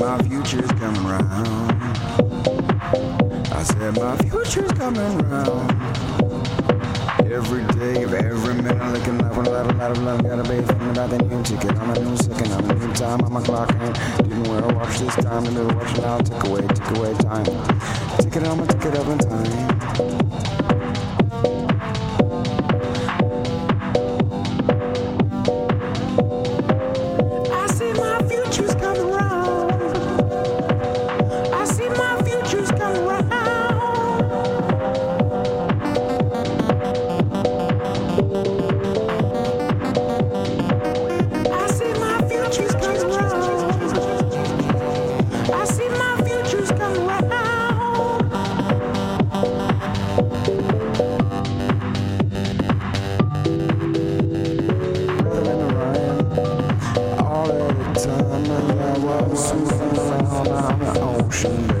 my future's coming round. I said my future's coming round. Every day of every minute, I'm looking one lot of lot of love. Gotta be thinking about the new ticket. I'm a new second, I'm a new time on my clock. And didn't wear a watch this time. The middle watch it now. Tick away, tick away time. Ticket on my ticket up in time. Around on the ocean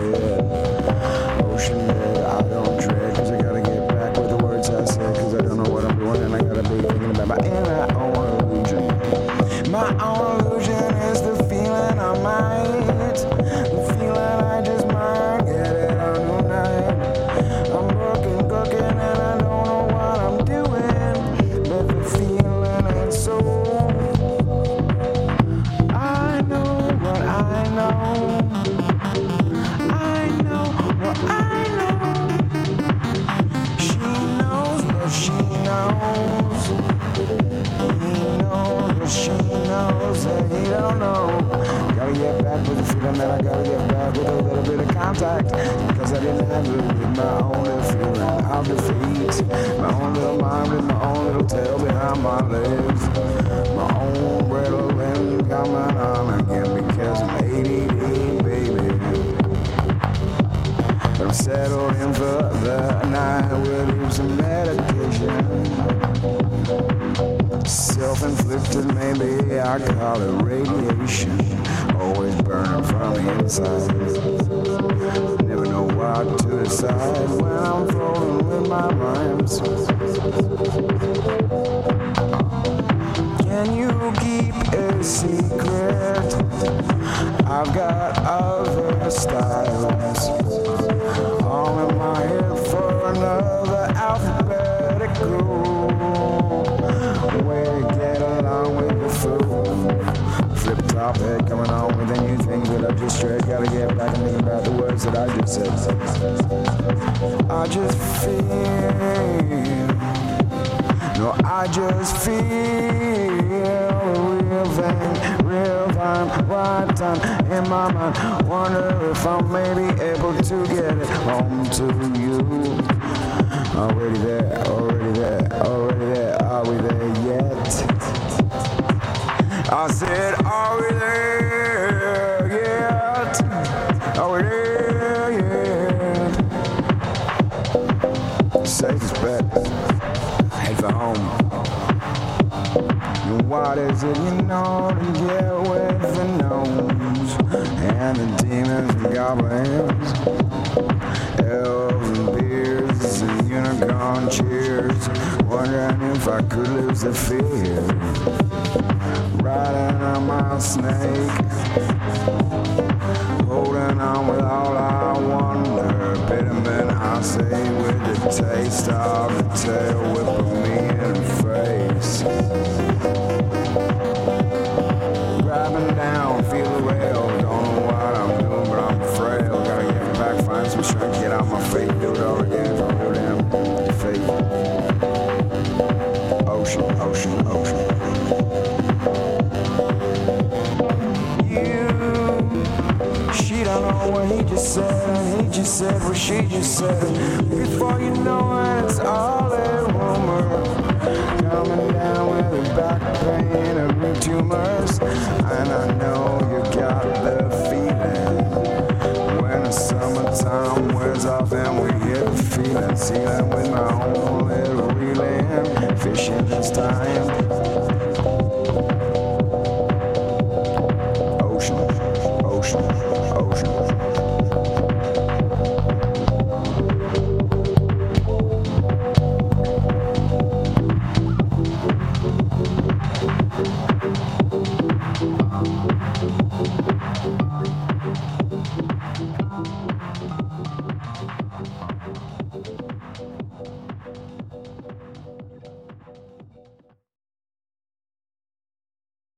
and he don't know. Gotta get back with the feeling that I gotta get back with a little bit of contact. Because I didn't have it with my own little feeling of defeat. My own little mind with my own little tail behind my legs. My own brittle and got coming on again because I'm ADD, baby. I'm settled in for the night with some medication. Self-inflicted, maybe I call it radiation. Always burning from the inside. Never know what to decide when I'm rolling with my rhymes. I just read. Gotta get back and think about the words that I just said. I just feel. No, I just feel real thing, real time, right time in my mind. Wonder if I'm maybe able to get it home to you. Already there, already there, already there. Are we there yet? I said, Head for home. What is it you know to get with the gnomes and the demons and goblins? Elves and beards and unicorn cheers. Wondering if I could lose the fear. Riding on my snake. Holding on with all I wonder. I say, with the taste of the tail whipping me in the face. Grabbing down, feel the rail. Don't know what I'm doing, but I'm frail. Gotta get back, find some strength, get out my feet, do it all again real damn defeat. Ocean, ocean, ocean. Said, he just said what she just said. Before you know it, it's all a rumor. Coming down with a back pain and tumors, and I know you got the feeling. When the summertime wears off and we hit the feeling, sealing with my own little reeling, fishing this time.